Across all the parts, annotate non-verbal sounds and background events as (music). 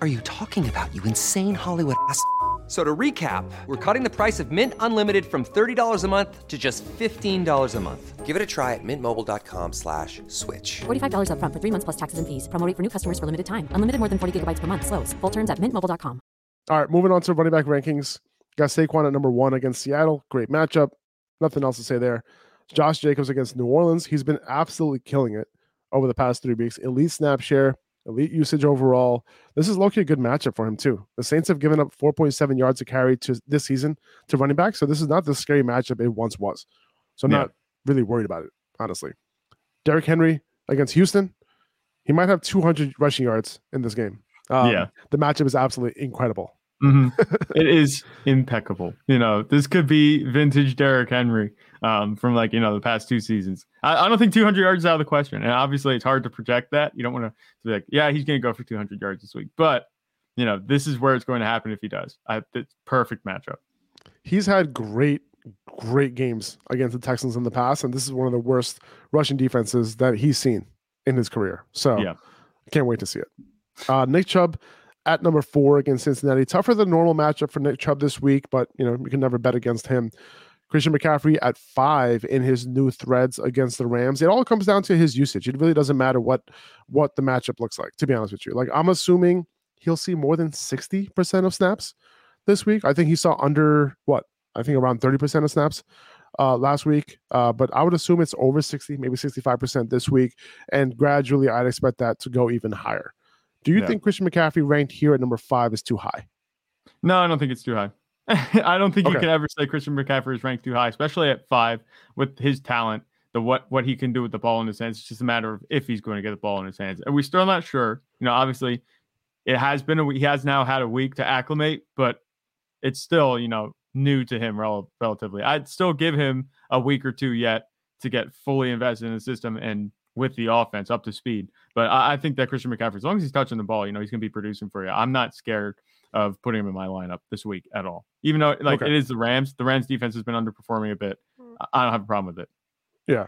are you talking about, you insane Hollywood ass? So to recap, we're cutting the price of Mint Unlimited from $30 a month to just $15 a month. Give it a try at mintmobile.com slash switch. $45 upfront for three months plus taxes and fees. Promo rate for new customers for limited time. Unlimited more than 40 gigabytes per month. Slows. Full terms at mintmobile.com. All right, moving on to running back rankings. Got Saquon at number one against Seattle. Great matchup. Nothing else to say there. Josh Jacobs against New Orleans. He's been absolutely killing it over the past three weeks. Elite snap share, elite usage overall. This is low-key a good matchup for him too. The Saints have given up 4.7 yards a carry to this season to running back, so this is not the scary matchup it once was. So I'm Yeah. not really worried about it, honestly. Derrick Henry against Houston. He might have 200 rushing yards in this game. Um, Yeah. the matchup is absolutely incredible. Mhm. (laughs) it is impeccable. You know, this could be vintage Derrick Henry um, from like, you know, the past two seasons. I, I don't think 200 yards is out of the question. And obviously, it's hard to project that. You don't want to be like, yeah, he's going to go for 200 yards this week. But, you know, this is where it's going to happen if he does. I, it's perfect matchup. he's had great, great games against the Texans in the past, and this is one of the worst rushing defenses that he's seen in his career. So, Yeah. can't wait to see it. Uh, Nick Chubb at number four against Cincinnati. Tougher than normal matchup for Nick Chubb this week, but you know you can never bet against him. Christian McCaffrey at five in his new threads against the Rams. It all comes down to his usage. It really doesn't matter what what the matchup looks like. To be honest with you, like I'm assuming he'll see more than sixty percent of snaps this week. I think he saw under what I think around 30% of snaps uh, last week. Uh, but I would assume it's over 60, maybe 65% this week. And gradually, I'd expect that to go even higher. Do you Yeah. think Christian McCaffrey ranked here at number five is too high? No, I don't think it's too high. (laughs) I don't think you can ever say Christian McCaffrey is ranked too high, especially at five with his talent, the what what he can do with the ball in his hands. It's just a matter of if he's going to get the ball in his hands. And we're still not sure. You know, obviously, it has been a, he has now had a week to acclimate, but it's still you know new to him rel- relatively. I'd still give him a week or two yet to get fully invested in the system and with the offense up to speed. But I, I think that Christian McCaffrey, as long as he's touching the ball, you know, he's going to be producing for you. I'm not scared of putting him in my lineup this week at all. Even though like Okay. it is the Rams, the Rams defense has been underperforming a bit. I- I don't have a problem with it. Yeah.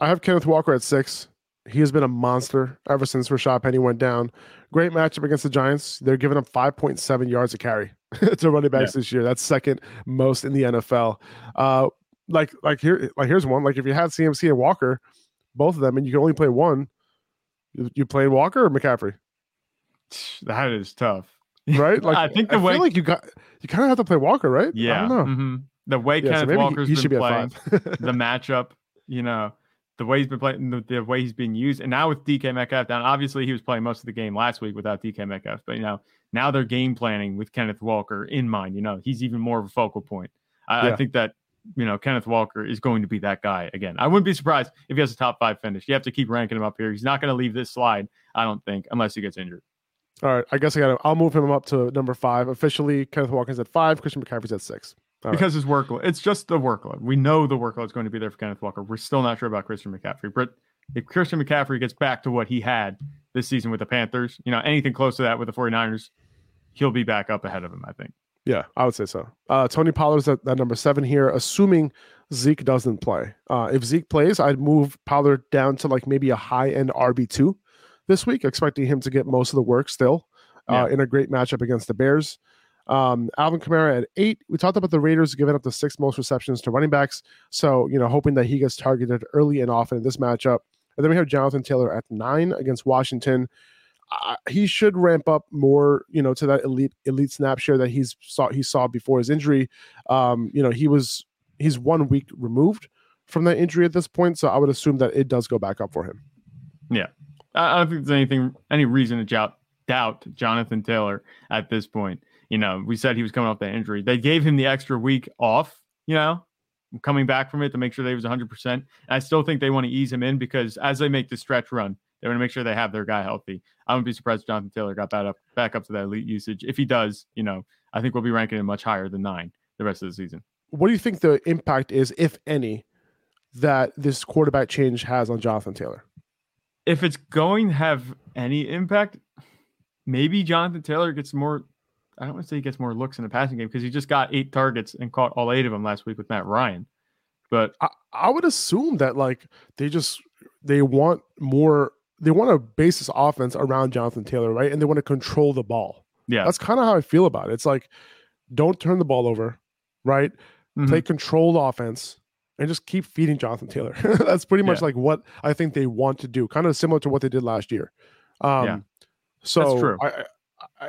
I have Kenneth Walker at six. He has been a monster ever since Rashad Penny went down. Great matchup against the Giants. They're giving up 5.7 yards a carry (laughs) to running backs this year. That's second most in the NFL. Uh, like like here like here's one. Like if you had CMC and Walker, both of them, and you can only play one, you, you play Walker or McCaffrey, That is tough. Right? (laughs) Like I think the I way feel like you got you kind of have to play Walker, right? I yeah, don't know. mhm. the way Yeah, so Kenneth he- Walker's he been should be playing, (laughs) the matchup, you know, the way he's been playing, the, the way he's been used, and now with DK Metcalf down, obviously he was playing most of the game last week without DK Metcalf, but you know now they're game planning with Kenneth Walker in mind. You know he's even more of a focal point. I, Yeah. I think that you know Kenneth Walker is going to be that guy again. I wouldn't be surprised if he has a top five finish. You have to keep ranking him up here. He's not going to leave this slide, I don't think, unless he gets injured. All right, I guess I got. I'll move him up to number five officially. Kenneth Walker's at five. Christian McCaffrey's at six. All right. because his workload. It's just the workload. We know the workload is going to be there for Kenneth Walker. We're still not sure about Christian McCaffrey. But if Christian McCaffrey gets back to what he had this season with the Panthers, you know, anything close to that with the 49ers, he'll be back up ahead of him, I think. Yeah, I would say so. Uh, Tony Pollard's at, at number seven here, assuming Zeke doesn't play. Uh, if Zeke plays, I'd move Pollard down to like maybe a high end RB two this week, expecting him to get most of the work still uh, Yeah. in a great matchup against the Bears. Um, Alvin Kamara at eight. We talked about the Raiders giving up the sixth most receptions to running backs, so you know hoping that he gets targeted early and often in this matchup. And then we have Jonathan Taylor at nine against Washington. Uh, he should ramp up more, you know, to that elite elite snap share that he's saw he saw before his injury. Um, you know, he was he's one week removed from that injury at this point, so I would assume that it does go back up for him. Yeah. I don't think there's anything, any reason to doubt, doubt Jonathan Taylor at this point. You know, we said he was coming off that injury. They gave him the extra week off, you know, coming back from it to make sure that he was 100%. I still think they want to ease him in because as they make the stretch run, they want to make sure they have their guy healthy. I wouldn't be surprised if Jonathan Taylor got back up, back up to that elite usage. If he does, you know, I think we'll be ranking him much higher than nine the rest of the season. What do you think the impact is, if any, that this quarterback change has on Jonathan Taylor? If it's going to have any impact, maybe Jonathan Taylor gets more. I don't want to say he gets more looks in the passing game because he just got eight targets and caught all eight of them last week with Matt Ryan. But I, I would assume that like they just they want more they want to base this offense around Jonathan Taylor, right? And they want to control the ball. yeah, That's kind of how I feel about it. It's like, don't turn the ball over, right? Mhm. Play controlled offense and just keep feeding Jonathan Taylor. (laughs) That's pretty much Yeah. like what I think they want to do, kind of similar to what they did last year. Um, Yeah. So true. I,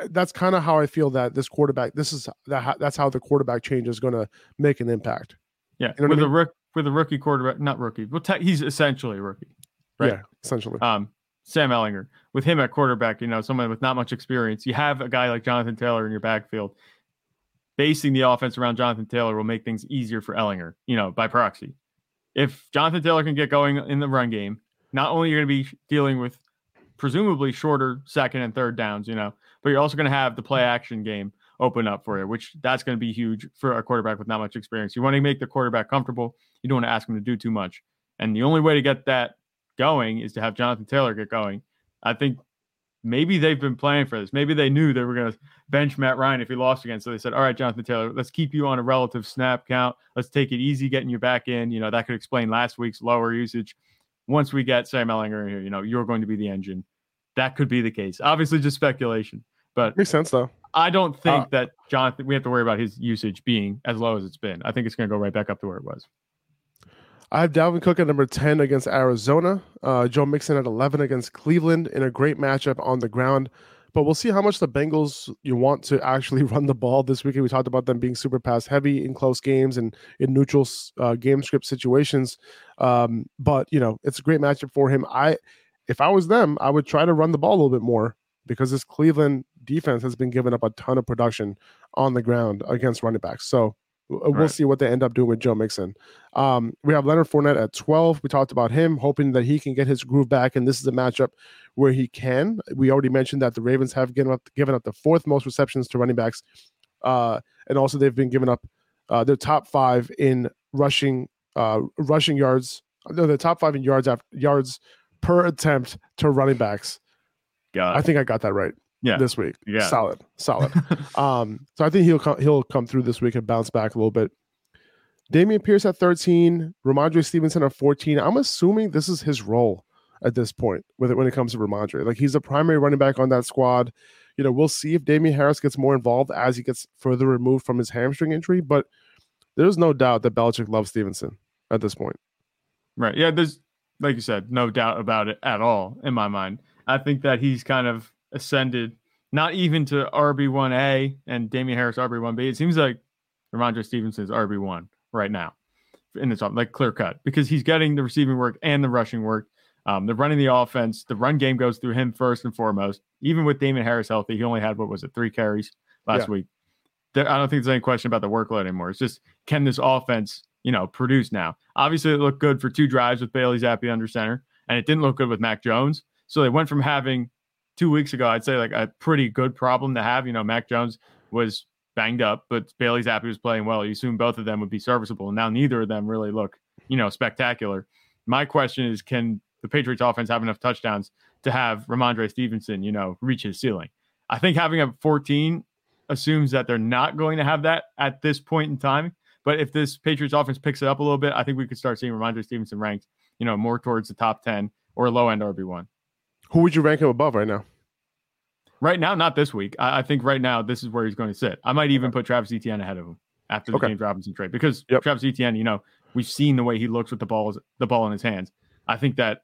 that's kind of how I feel that this quarterback, this is that that's how the quarterback change is going to make an impact. yeah, you know what I with a mean? rook with a rookie quarterback, not rookie. Well, te- he's essentially a rookie. Right. Yeah, essentially. um, Sam Ehlinger. With him at quarterback, you know, someone with not much experience, you have a guy like Jonathan Taylor in your backfield. Basing the offense around Jonathan Taylor will make things easier for Ehlinger, you know, by proxy. If Jonathan Taylor can get going in the run game, not only you're going to be dealing with presumably shorter second and third downs, you know, but you're also going to have the play action game open up for you, which that's going to be huge for a quarterback with not much experience. You want to make the quarterback comfortable. You don't want to ask him to do too much. And the only way to get that going is to have Jonathan Taylor get going. I think maybe they've been playing for this. Maybe they knew they were going to bench Matt Ryan if he lost again. So they said, all right, Jonathan Taylor, let's keep you on a relative snap count. Let's take it easy getting you back in. You know, that could explain last week's lower usage. Once we get Sam Ehlinger in here, you know, you're going to be the engine. That could be the case. Obviously, just speculation. But Makes sense though. I don't think Uh, that Jonathan, we have to worry about his usage being as low as it's been. I think it's going to go right back up to where it was. I have Dalvin Cook at number 10 against Arizona, uh, Joe Mixon at 11 against Cleveland in a great matchup on the ground. But we'll see how much the Bengals you want to actually (laughs) run the ball this weekend. We talked about them being super pass heavy in close games and in neutral uh, game script situations. Um, but you know, it's a great matchup for him. I, if I was them, I would try to run the ball a little bit more because this Cleveland defense has been giving up a ton of production on the ground against running backs. So we'll Right. see what they end up doing with Joe Mixon. Um, we have Leonard Fournette at 12. We talked about him, hoping that he can get his groove back. And this is a matchup where he can. We already mentioned that the Ravens have given up, given up the fourth most receptions to running backs. Uh, and also, they've been giving up uh, their top five in rushing uh, rushing yards. No, the top five in yards after yards per attempt to running backs. God. I think I got that right. Yeah. This week. Yeah. Solid. Solid. (laughs) um, so I think he'll come he'll come through this week and bounce back a little bit. Dameon Pierce at 13, Rhamondre Stevenson at 14. I'm assuming this is his role at this point with it when it comes to Rhamondre. Like he's the primary running back on that squad. You know, we'll see if Damien Harris gets more involved as he gets further removed from his hamstring injury, but there's no doubt that Belichick loves Stevenson at this point. Right. Yeah. There's, like you said, no doubt about it at all in my mind. I think that he's kind of ascended, not even to RB1A and Damien Harris RB1B. It seems like Rhamondre Stevenson's RB1 right now in the top, like clear cut, because he's getting the receiving work and the rushing work. Um, they're running the offense. The run game goes through him first and foremost. Even with Damon Harris healthy, he only had, what was it, three carries last Yeah. week. There, I don't think there's any question about the workload anymore. It's just, can this offense, you know, produce now? Obviously, it looked good for two drives with Bailey Zappe under center, and it didn't look good with Mac Jones. So they went from having two weeks ago, I'd say like a pretty good problem to have. You know, Mac Jones was banged up, but Bailey Zappe was playing well. You assume both of them would be serviceable. And now neither of them really look, you know, spectacular. My question is, can the Patriots offense have enough touchdowns to have Rhamondre Stevenson, you know, reach his ceiling? I think having a 14 assumes that they're not going to have that at this point in time. But if this Patriots offense picks it up a little bit, I think we could start seeing Rhamondre Stevenson ranked, you know, more towards the top 10 or low end RB1. Who would you rank him above right now? Right now, not this week. I, I think right now this is where he's going to sit. I might even put Travis Etienne ahead of him after the Okay. James Robinson trade because Yep. Travis Etienne, you know, we've seen the way he looks with the ball, the ball in his hands. I think that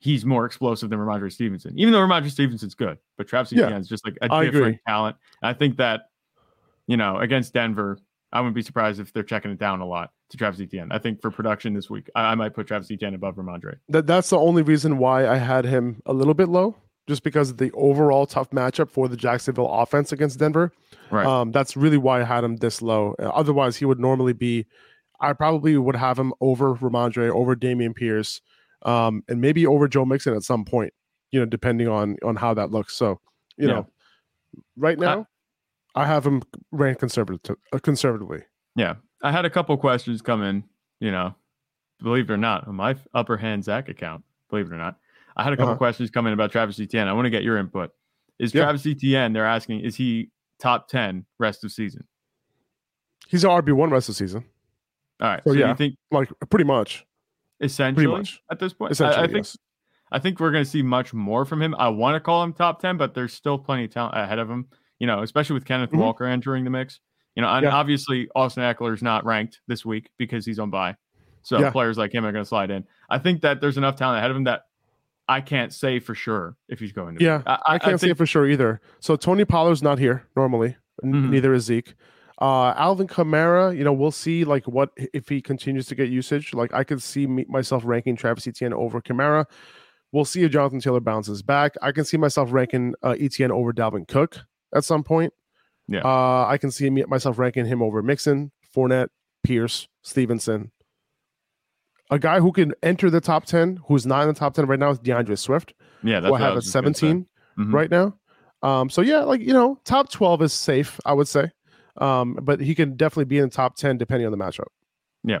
he's more explosive than Rhamondre Stevenson, even though Rhamondre Stevenson's good. But Travis Yeah. Etienne is just like a I different agree. talent. I think that, you know, against Denver, I wouldn't be surprised if they're checking it down a lot to Travis Etienne. I think for production this week, I, I might put Travis Etienne above Rhamondre. That that's the only reason why I had him a little bit low just because of the overall tough matchup for the Jacksonville offense against Denver. Right. Um, that's really why I had him this low. Uh, Otherwise, he would normally be. I probably would have him over Rhamondre, over Dameon Pierce, um, and maybe over Joe Mixon at some point. You know, depending on on how that looks. So, you Yeah. know, right now, I have him ranked conservative uh, conservatively. Yeah. I had a couple questions come in, you know, believe it or not, on my upper hand Zach account, believe it or not. I had a couple Uh-huh. questions come in about Travis Etienne. I want to get your input. Is Yeah. Travis Etienne, they're asking, is he top 10 rest of season? He's an RB one rest of season, All right. So, So, yeah. you think like pretty much. essentially much. at this point? I- Essentially, I, think yes. I think we're going to see much more from him. I want to call him top 10, but there's still plenty of talent ahead of him, you know, especially with Kenneth Mhm. Walker entering the mix. You know, and Yeah. obviously Austin Ekeler is not ranked this week because he's on bye. So Yeah. players like him are going to slide in. I think that there's enough talent ahead of him that I can't say for sure if he's going to. Yeah, I, I can't say think- it for sure either. So Tony Pollard's not here normally. Mhm. Neither is Zeke. Uh, Alvin Kamara, you know, we'll see like what if he continues to get usage. Like I could see me, myself ranking Travis Etienne over Kamara. We'll see if Jonathan Taylor bounces back. I can see myself ranking uh, Etienne over Dalvin Cook at some point. Yeah. Uh, I can see me, myself ranking him over Mixon, Fournette, Pierce, Stevenson. A guy who can enter the top 10, who's not in the top 10 right now, is D'Andre Swift yeah, that's who I what I have at was just gonna say. 17 Mhm. right now. Um, so yeah, like you know, top 12 is safe, I would say. Um, but he can definitely be in the top 10 depending on the matchup. Yeah.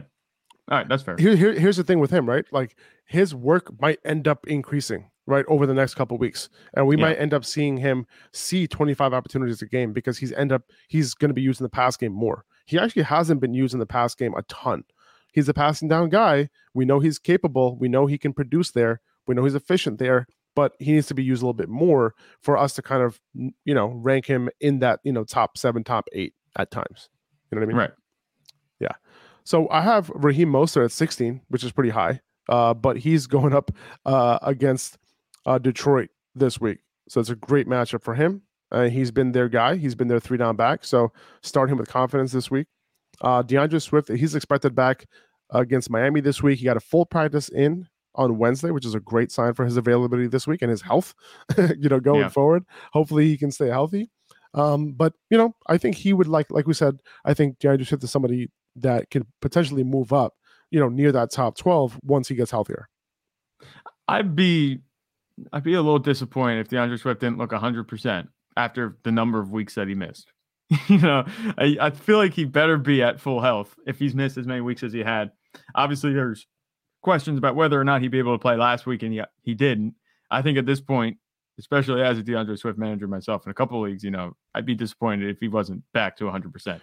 All right, that's fair. Here, here here's the thing with him, right? Like his work might end up increasing right over the next couple weeks, and we Yeah. might end up seeing him see 25 opportunities a game because he's end up he's going to be using the pass game more. He actually hasn't been using the pass game a ton. He's a passing down guy. We know he's capable. We know he can produce there. We know he's efficient there, but he needs to be used a little bit more for us to kind of you know rank him in that you know top seven, top eight at times. You know what I mean? Right. Yeah. So I have Raheem Mostert at 16, which is pretty high, uh, but he's (laughs) going up uh, against uh, Detroit this week. So it's a great matchup for him. Uh, he's been their guy. He's been their three down back. So start him with confidence this week. Uh, D'Andre Swift, he's expected back against Miami this week. He got a full practice in on Wednesday, which is a great sign for his availability this week and his health, (laughs) you know, going Yeah. forward. Hopefully he can stay healthy. Um, but you know, I think he would like, like we said, I think D'Andre Swift is somebody that could potentially move up, you know, near that top 12 once he gets healthier. I'd be I'd be a little disappointed if D'Andre Swift didn't look 100% after the number of weeks that he missed. (laughs) you know, I, I feel like he better be at full health if he's missed as many weeks as he had. Obviously, there's questions about whether or not he'd be able to play last week, and yet he didn't. I think at this point, especially as a D'Andre Swift manager myself in a couple of leagues, you know, I'd be disappointed if he wasn't back to 100%.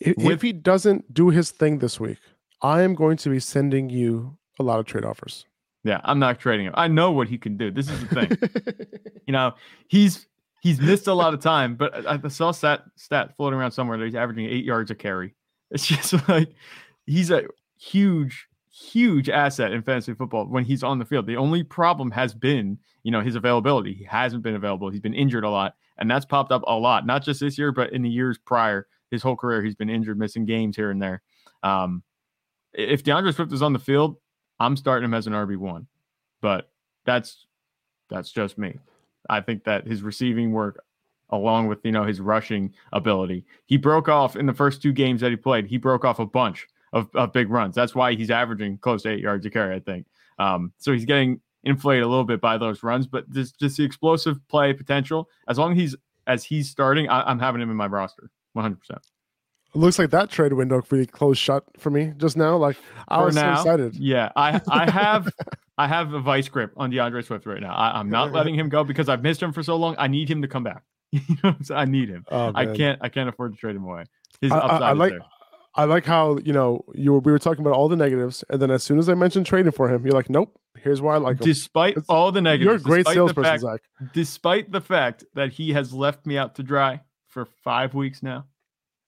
If, With- if he doesn't do his thing this week, I am going to be sending you a lot of trade offers. Yeah, I'm not trading him. I know what he can do. This is the thing. (laughs) you know, he's he's missed a lot of time, but I, I saw stat stat floating around somewhere that he's averaging eight yards a carry. (laughs) It's just like he's a huge, huge asset in fantasy football when he's on the field. The only problem has been, you know, his availability. He hasn't been available. He's been injured a lot, and that's popped up a lot, not just this year, but in the years prior. His whole career, he's been injured, missing games here and there. Um, if D'Andre Swift is on the field, I'm starting him as an RB one, but that's that's just me. I think that his receiving work, along with you know his rushing ability, he broke off in the first two games that he played. He broke off a bunch of, of big runs. That's why he's averaging close to eight yards a carry. I think. Um, so he's getting inflated a little bit by those runs, but just just the explosive play potential. As long as he's as he's starting, I, I'm having him in my roster, 100. percent looks like that trade window really closed shut for me just now. Like I For was now, so excited. Yeah, I I have (laughs) I have a vice grip on D'Andre Swift right now. I, I'm not letting him go because I've missed him for so long. I need him to come back. (laughs) you know, I'm saying? I need him. Oh, I can't I can't afford to trade him away. His I- I- upside I is like- there. I like how you know you were, we were talking about all the negatives, and then as soon as I mentioned trading for him, you're like, nope. Here's why I like him. Despite It's- all the negatives, You're a great salesperson, fact- Zach. despite the fact that he has left me out to dry for five weeks now,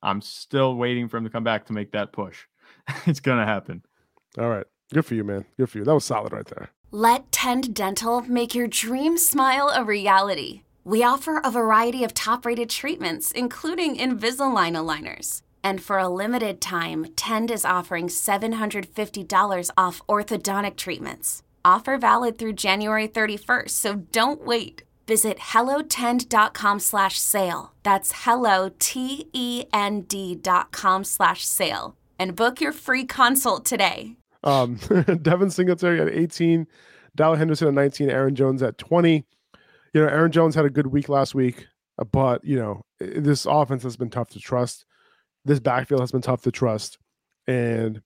I'm still waiting for him to come back to make that push. (laughs) it's gonna happen. All right, good for you, man. Good for you. That was solid right there. Let Tend Dental make your dream smile a reality. We offer a variety of top rated treatments, including Invisalign aligners. And for a limited time, Tend is offering $750 off orthodontic treatments. Offer valid through January 31st, so don't wait. Visit hellotend.com slash sale. That's hello, T-E-N-D dot com slash sale. And book your free consult today. Um, (laughs) Devin Singletary at 18, Darrell Henderson at 19, Aaron Jones at 20. You know, Aaron Jones had a good week last week, but, you know, this offense has been tough to trust. This backfield has been tough to trust. And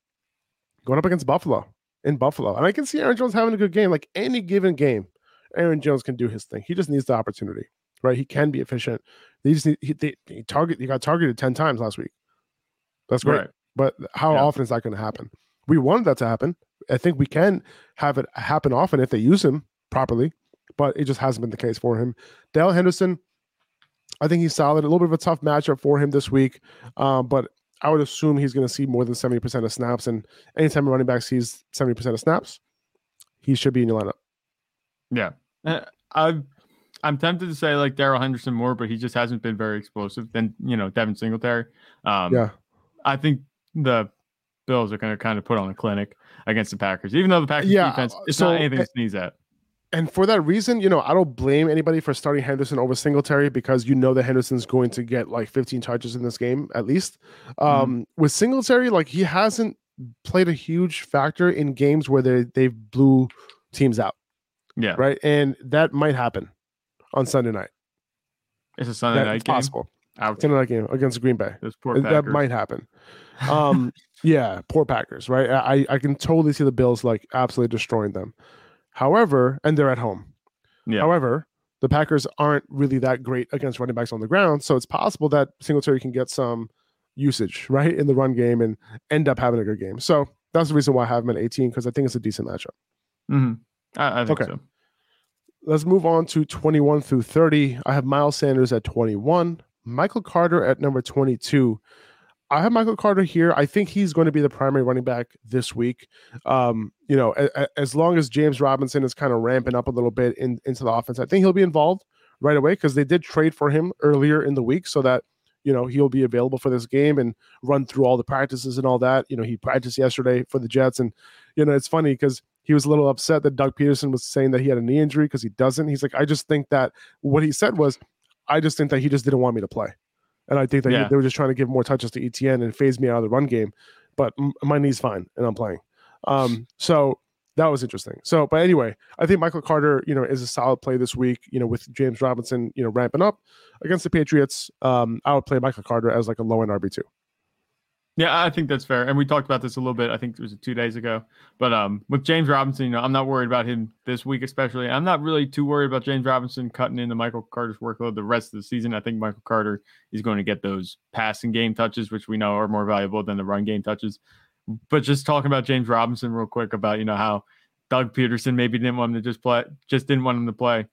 going up against Buffalo in Buffalo. And I can see Aaron Jones having a good game. Like any given game, Aaron Jones can do his thing. He just needs the opportunity, right? He can be efficient. They just need, he, they, he target, he got targeted 10 times last week. That's great. Right. But how Yeah. often is that going to happen? We wanted that to happen. I think we can have it happen often if they use him properly, but it just hasn't been the case for him. Dale Henderson, I think he's solid. A little bit of a tough matchup for him this week, um, but I would assume he's going to see more than 70% of snaps. And anytime a running back sees 70% of snaps, he should be in your lineup. Yeah. Uh, I I'm tempted to say like Darrell Henderson more, but he just hasn't been very explosive. than you know Devin Singletary. Um, Yeah. I think the Bills are going to kind of put on a clinic against the Packers, even though the Packers Yeah, defense it's so, not anything uh, to sneeze at. And for that reason, you know, I don't blame anybody for starting Henderson over Singletary because you know that Henderson's going to get like 15 touches in this game at least. Um, With Singletary, like he hasn't played a huge factor in games where they they blew teams out, Yeah, right? And that might happen on Sunday night. it's a Sunday That's night game. possible. Ouch. Sunday night game against Green Bay. Poor that might happen. Um, (laughs) yeah, poor Packers, right? I I can totally see the Bills like absolutely destroying them. However, and they're at home. Yeah. However, the Packers aren't really that great against running backs on the ground, so it's possible that Singletary can get some usage right in the run game and end up having a good game. So that's the reason why I have him at 18 because I think it's a decent matchup. hmm I, I think Okay. so. Let's move on to 21 through 30. I have Miles Sanders at 21, Michael Carter at number 22. I have Michael Carter here. I think he's going to be the primary running back this week. Um, you know, a- a- as long as James Robinson is kind of ramping up a little bit in, into the offense, I think he'll be involved right away because they did trade for him earlier in the week so that you know he'll be available for this game and run through all the practices and all that. You know, he practiced yesterday for the Jets, and you know it's funny because he was a little upset that Doug Pederson was saying that he had a knee injury because he doesn't. He's like, I just think that what he said was, I just think that he just didn't want me to play. And I think that he- they were just trying to give more touches to Etienne and phase me out of the run game. But m- my knee's fine and I'm playing. Um, so that was interesting. So, but anyway, I think Michael Carter, you know, is a solid play this week, you know, with James Robinson, you know, ramping up against the Patriots. Um, I would play Michael Carter as like a low end RB2. Yeah, I think that's fair. And we talked about this a little bit. I think it was two days ago. But um, with James Robinson, you know, I'm not worried about him this week, especially. I'm not really too worried about James Robinson cutting into Michael Carter's workload the rest of the season. I think Michael Carter is going to get those passing game touches, which we know are more valuable than the run game touches. But just talking about James Robinson real quick about you know how Doug Pederson maybe didn't want him to just play, just didn't want him to play.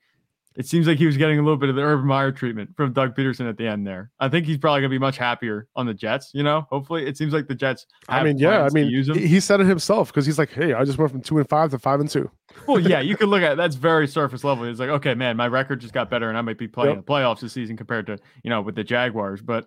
It seems like he was getting a little bit of the Urban Meyer treatment from Doug Pederson at the end there. I think he's probably going to be much happier on the Jets. You know, hopefully, it seems like the Jets. I mean, yeah, I mean, he said it himself because he's like, hey, I just went from two and five to five and two. well, yeah, (laughs) you could look at that's very surface level. It's like, okay, man, my record just got better, and I might be playing Yep. the playoffs this season compared to you know with the Jaguars. But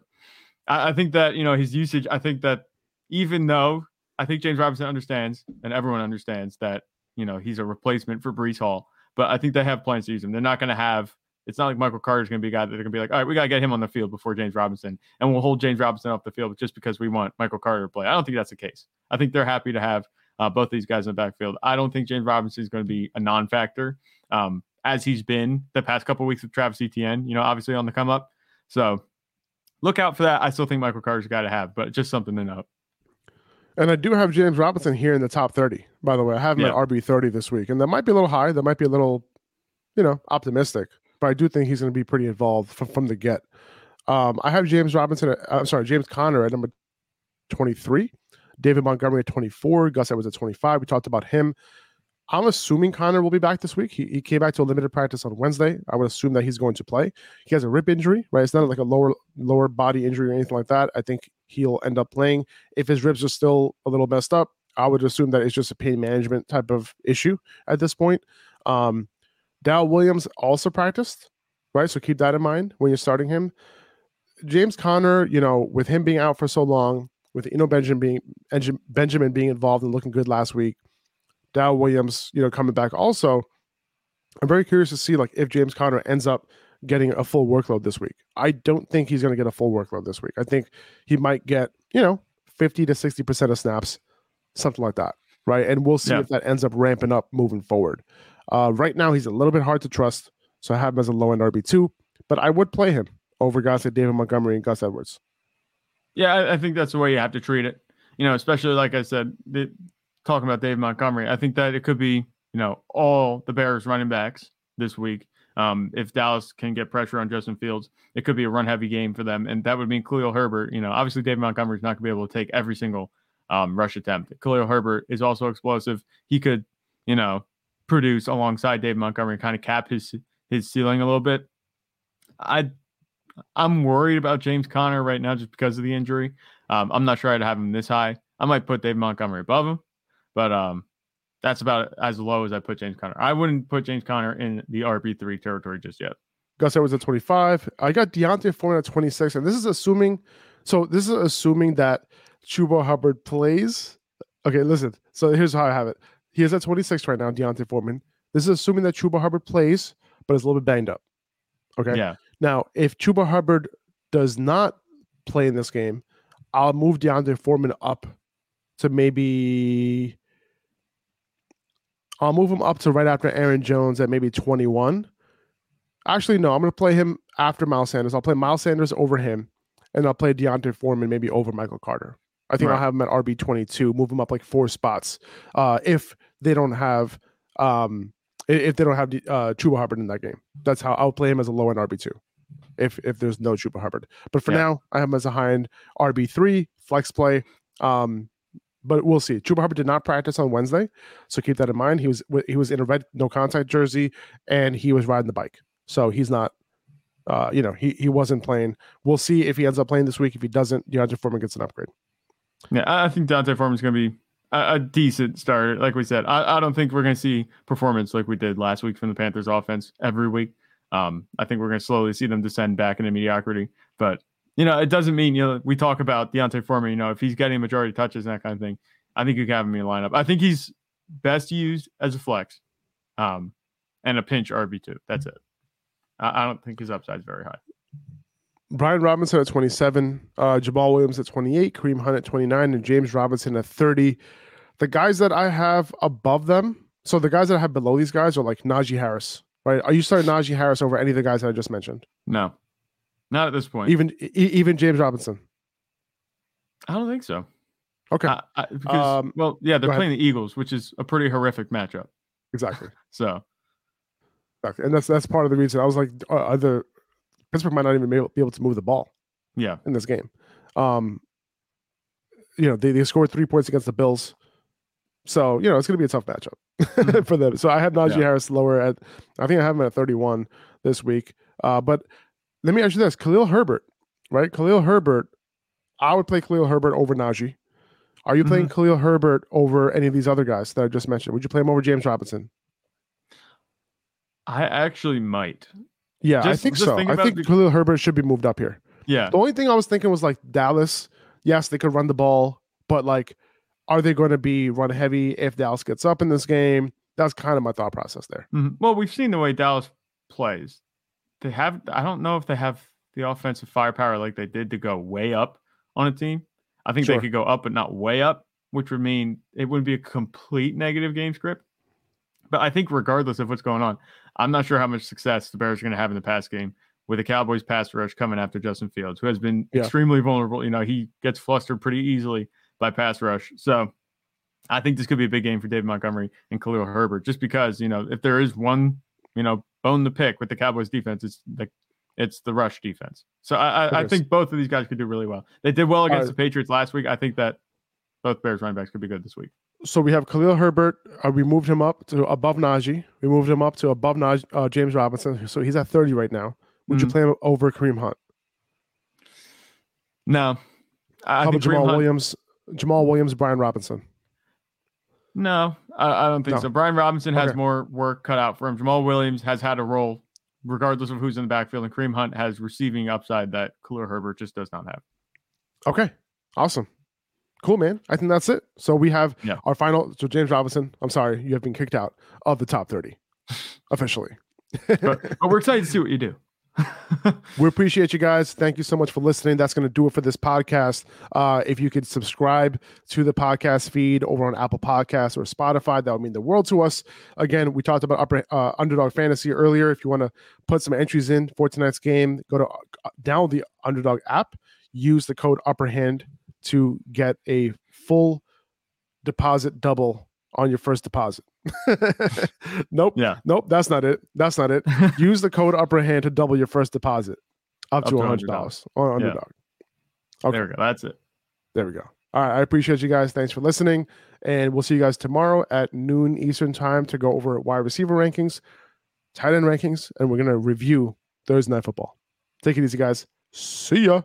I, I think that you know his usage. I think that even though I think James Robinson understands and everyone understands that you know he's a replacement for Breece Hall, but I think they have plans to use him. They're not going to have. It's not like Michael Carter's going to be a guy that they're going to be like, all right, we got to get him on the field before James Robinson, and we'll hold James Robinson off the field just because we want Michael Carter to play. I don't think that's the case. I think they're happy to have uh, both these guys in the backfield. I don't think James Robinson is going to be a non-factor um, as he's been the past couple of weeks with Travis Etienne. You know, obviously on the come up. So look out for that. I still think Michael Carter's guy to have, but just something to note. And I do have James Robinson here in the top 30, by the way. I have him Yeah. at RB 30 this week. And that might be a little high. That might be a little, you know, optimistic. But I do think he's going to be pretty involved from, from the get. Um, I have James Robinson, at, I'm sorry, James Conner at number 23, David Montgomery at 24, Gus Edwards at 25. We talked about him. I'm assuming Conner will be back this week. He, he came back to a limited practice on Wednesday. I would assume that he's going to play. He has a rib injury, right? It's not like a lower lower body injury or anything like that. I think he'll end up playing. If his ribs are still a little messed up, I would assume that it's just a pain management type of issue at this point. Um, Dow Williams also practiced, right? So keep that in mind when you're starting him. James Conner, you know, with him being out for so long, with you know Benjamin being Benjamin being involved and looking good last week, Dow Williams, you know, coming back also. I'm very curious to see like if James Conner ends up getting a full workload this week. I don't think he's going to get a full workload this week. I think he might get, you know, 50 to 60% of snaps, something like that. Right. And we'll see Yeah. if that ends up ramping up moving forward. Uh, right now, he's a little bit hard to trust. So I have him as a low end RB2, but I would play him over guys like David Montgomery and Gus Edwards. Yeah, I, I think that's the way you have to treat it. You know, especially like I said, the, talking about David Montgomery, I think that it could be, you know, all the Bears running backs this week. Um, if Dallas can get pressure on Justin Fields, it could be a run heavy game for them. And that would mean Khalil Herbert, you know, obviously Dave Montgomery's not going to be able to take every single um, rush attempt. Khalil Herbert is also explosive. He could, you know, produce alongside Dave Montgomery, kind of cap his his ceiling a little bit. I I'm worried about James Conner right now just because of the injury. Um, I'm not sure I'd have him this high. I might put Dave Montgomery above him, but um, that's about as low as I put James Conner. I wouldn't put James Conner in the RB three territory just yet. Gus Edwards at 25. I got D'Onta Foreman at 26. And this is assuming, so this is assuming that Chuba Hubbard plays. Okay, listen. So here's how I have it. He is at 26 right now, D'Onta Foreman. This is assuming that Chuba Hubbard plays, but is a little bit banged up. Okay. Yeah, Now, if Chuba Hubbard does not play in this game, I'll move Deontay Foreman up to maybe. I'll move him up to right after Aaron Jones at maybe 21. Actually, no, I'm going to play him after Miles Sanders. I'll play Miles Sanders over him, and I'll play D'Onta Foreman maybe over Michael Carter. I think I'll have him at RB 22, move him up like four spots. Uh, if they don't have, um, if they don't have uh, Chuba Hubbard in that game, that's how I'll play him as a low end RB two. If if there's no Chuba Hubbard, but for Yeah. now I have him as a high end RB three flex play. Um, but we'll see. Chuba Hubbard did not practice on Wednesday, so keep that in mind. He was he was in a red no contact jersey and he was riding the bike, so he's not. Uh, you know, he he wasn't playing. We'll see if he ends up playing this week. If he doesn't, DeAndre Foreman gets an upgrade. yeah. I think Dante Foreman's going to be a, a decent starter. Like we said, I, I don't think we're going to see performance like we did last week from the Panthers offense every week. Um, I think we're going to slowly see them descend back into mediocrity. But you know, it doesn't mean you know we talk about D'Onta Foreman. You know, if he's getting majority touches and that kind of thing, I think you can have him in your lineup. I think he's best used as a flex, um, and a pinch RB two. That's it. I, I don't think his upside is very high. Brian Robinson at 27, uh, Jamaal Williams at 28, Kareem Hunt at 29, and James Robinson at 30. The guys that I have above them, so the guys that I have below these guys are like Najee Harris, right? Are you starting Najee Harris over any of the guys that I just mentioned? No, not at this point. Even even James Robinson. I don't think so. Okay, I, I, because, Um, well, yeah, they're go ahead. playing the Eagles, which is a pretty horrific matchup. exactly. (laughs) So exactly. And that's that's part of the reason I was like, uh, either Pittsburgh might not even be able, be able to move the ball yeah, in this game. Um, you know, they, they scored three points against the Bills. So, you know, it's going to be a tough matchup (laughs) for them. So I have Najee Mm-hmm. Yeah. Harris lower at, I think I have him at 31 this week. Uh, but let me ask you this Khalil Herbert, right? Khalil Herbert, I would play Khalil Herbert over Najee. Are you Mm-hmm. playing Khalil Herbert over any of these other guys that I just mentioned? Would you play him over James Robinson? I actually might. Yeah, I think so. think I think the- Khalil Herbert should be moved up here. Yeah, The only thing I was thinking was like Dallas. Yes, they could run the ball, but like, are they going to be run heavy if Dallas gets up in this game? That's kind of my thought process there. Mhm. Well, we've seen the way Dallas plays. They have. I don't know if they have the offensive firepower like they did to go way up on a team. I think Sure. they could go up, but not way up, which would mean it wouldn't be a complete negative game script. But I think regardless of what's going on, I'm not sure how much success the Bears are going to have in the pass game with the Cowboys pass rush coming after Justin Fields, who has been Yeah. extremely vulnerable. You know, he gets flustered pretty easily by pass rush. So I think this could be a big game for David Montgomery and Khalil Herbert, just because, you know, if there is one, you know, bone to pick with the Cowboys defense, it's the it's the rush defense. So I, I, I think both of these guys could do really well. They did well against right. the Patriots last week. I think that both Bears running backs could be good this week. So we have Khalil Herbert. Uh, we moved him up to above Najee. We moved him up to above Naj, uh, James Robinson. So he's at 30 right now. Would you Mhm. play him over Kareem Hunt? No, I, How think about Jamaal Hunt- Williams? Jamaal Williams, Brian Robinson. No, I, I don't think No. so. Brian Robinson has Okay. more work cut out for him. Jamaal Williams has had a role, regardless of who's in the backfield, and Kareem Hunt has receiving upside that Khalil Herbert just does not have. Okay, awesome, cool, man. I think that's it. So we have Yeah. our final. So James Robinson. I'm sorry, you have been kicked out of the top 30. (laughs) officially. but, but we're excited to see what you do. (laughs) we appreciate you guys. Thank you so much for listening. That's going to do it for this podcast. Uh, if you could subscribe to the podcast feed over on Apple Podcasts or Spotify, that would mean the world to us. Again, we talked about upper, uh, underdog fantasy earlier. If you want to put some entries in for tonight's game, go to uh, download the underdog app, use the code upper hand to get a full deposit double on your first deposit. (laughs) nope. Yeah. Nope. That's not it. That's not it. (laughs) Use the code upper hand to double your first deposit up, Up to to $100 $100. on Yeah. underdog. Okay. There we go. That's it. There we go. All right. I appreciate you guys. Thanks for listening. And we'll see you guys tomorrow at noon Eastern time to go over wide receiver rankings, tight end rankings, and we're going to review Thursday Night Football. Take it easy, guys. See ya.